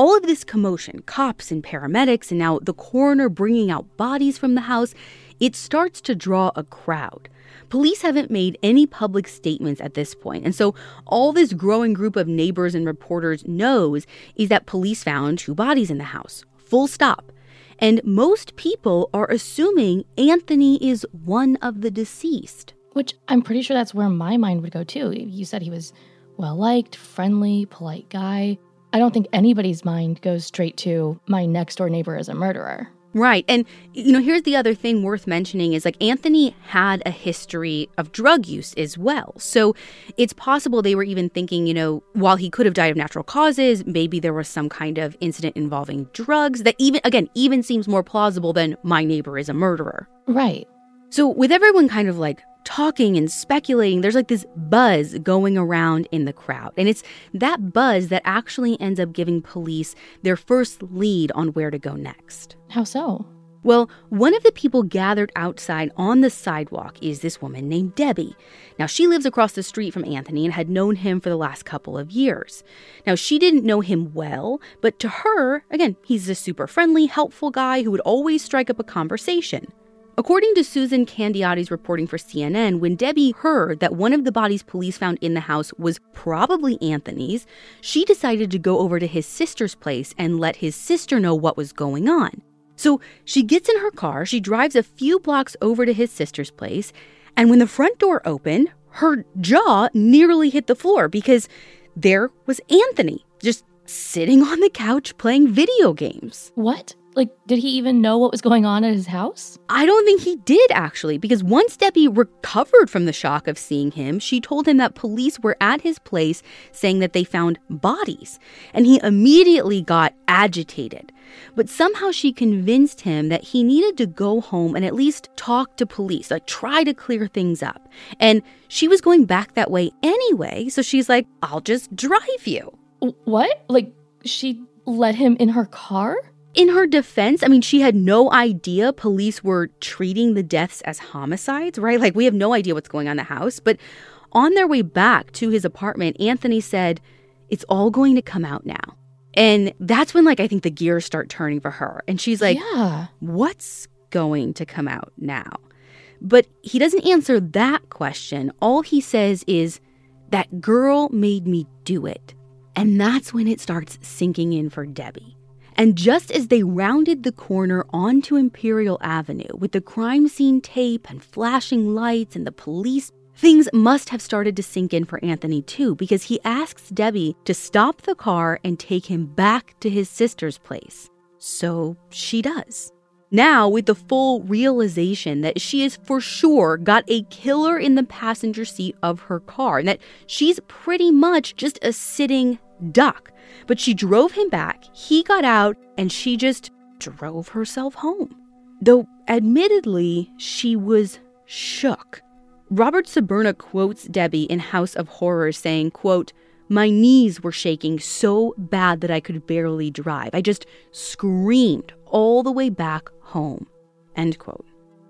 all of this commotion, cops and paramedics, and now the coroner bringing out bodies from the house, it starts to draw a crowd. Police haven't made any public statements at this point, and so all this growing group of neighbors and reporters knows is that police found two bodies in the house. Full stop. And most people are assuming Anthony is one of the deceased. Which I'm pretty sure that's where my mind would go too. You said he was well liked, friendly, polite guy. I don't think anybody's mind goes straight to my next door neighbor is a murderer. Right. And, you know, here's the other thing worth mentioning is like Anthony had a history of drug use as well. So it's possible they were even thinking, you know, while he could have died of natural causes, maybe there was some kind of incident involving drugs that even, again, even seems more plausible than my neighbor is a murderer. Right. So with everyone kind of like talking and speculating, there's like this buzz going around in the crowd. And it's that buzz that actually ends up giving police their first lead on where to go next. How so? Well, one of the people gathered outside on the sidewalk is this woman named Debbie. Now, she lives across the street from Anthony and had known him for the last couple of years. Now, she didn't know him well, but to her, again, he's a super friendly, helpful guy who would always strike up a conversation. According to Susan Candiotti's reporting for CNN, when Debbie heard that one of the bodies police found in the house was probably Anthony's, she decided to go over to his sister's place and let his sister know what was going on. So she gets in her car, she drives a few blocks over to his sister's place, and when the front door opened, her jaw nearly hit the floor because there was Anthony just sitting on the couch playing video games. What? Like, did he even know what was going on at his house? I don't think he did, actually, because once Debbie recovered from the shock of seeing him, she told him that police were at his place saying that they found bodies, and he immediately got agitated. But somehow she convinced him that he needed to go home and at least talk to police, like try to clear things up. And she was going back that way anyway, so she's like, I'll just drive you. What? Like, she let him in her car? In her defense, I mean, she had no idea police were treating the deaths as homicides, right? Like, we have no idea what's going on in the house. But on their way back to his apartment, Anthony said, It's all going to come out now. And that's when, like, I think the gears start turning for her. And she's like, Yeah. What's going to come out now? But he doesn't answer that question. All he says is, That girl made me do it. And that's when it starts sinking in for Debbie. And just as they rounded the corner onto Imperial Avenue with the crime scene tape and flashing lights and the police, things must have started to sink in for Anthony too, because he asks Debbie to stop the car and take him back to his sister's place. So she does. Now, with the full realization that she has for sure got a killer in the passenger seat of her car, and that she's pretty much just a sitting duck. But she drove him back, he got out, and she just drove herself home. Though, admittedly, she was shook. Robert Sberna quotes Debbie in House of Horrors saying, quote, my knees were shaking so bad that I could barely drive. I just screamed all the way back home. End quote.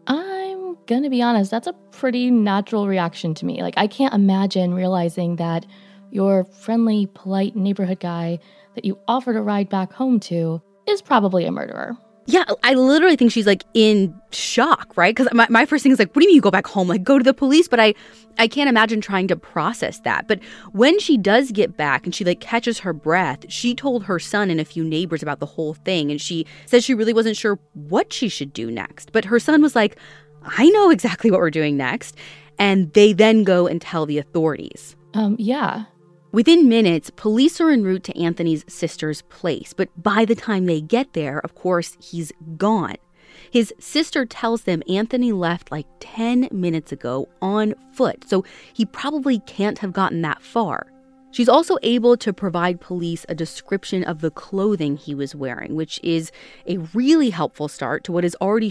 I'm gonna be honest, that's a pretty natural reaction to me. Like, I can't imagine realizing that your friendly, polite neighborhood guy that you offered a ride back home to is probably a murderer. Yeah, I literally think she's like in shock, right? Because my, my first thing is like, what do you mean you go back home? Like, go to the police. But I, I can't imagine trying to process that. But when she does get back and she like catches her breath, she told her son and a few neighbors about the whole thing. And she says she really wasn't sure what she should do next. But her son was like, I know exactly what we're doing next. And they then go and tell the authorities. Um, yeah. Within minutes, police are en route to Anthony's sister's place, but by the time they get there, of course, he's gone. His sister tells them Anthony left like 10 minutes ago on foot, so he probably can't have gotten that far. She's also able to provide police a description of the clothing he was wearing, which is a really helpful start to what is already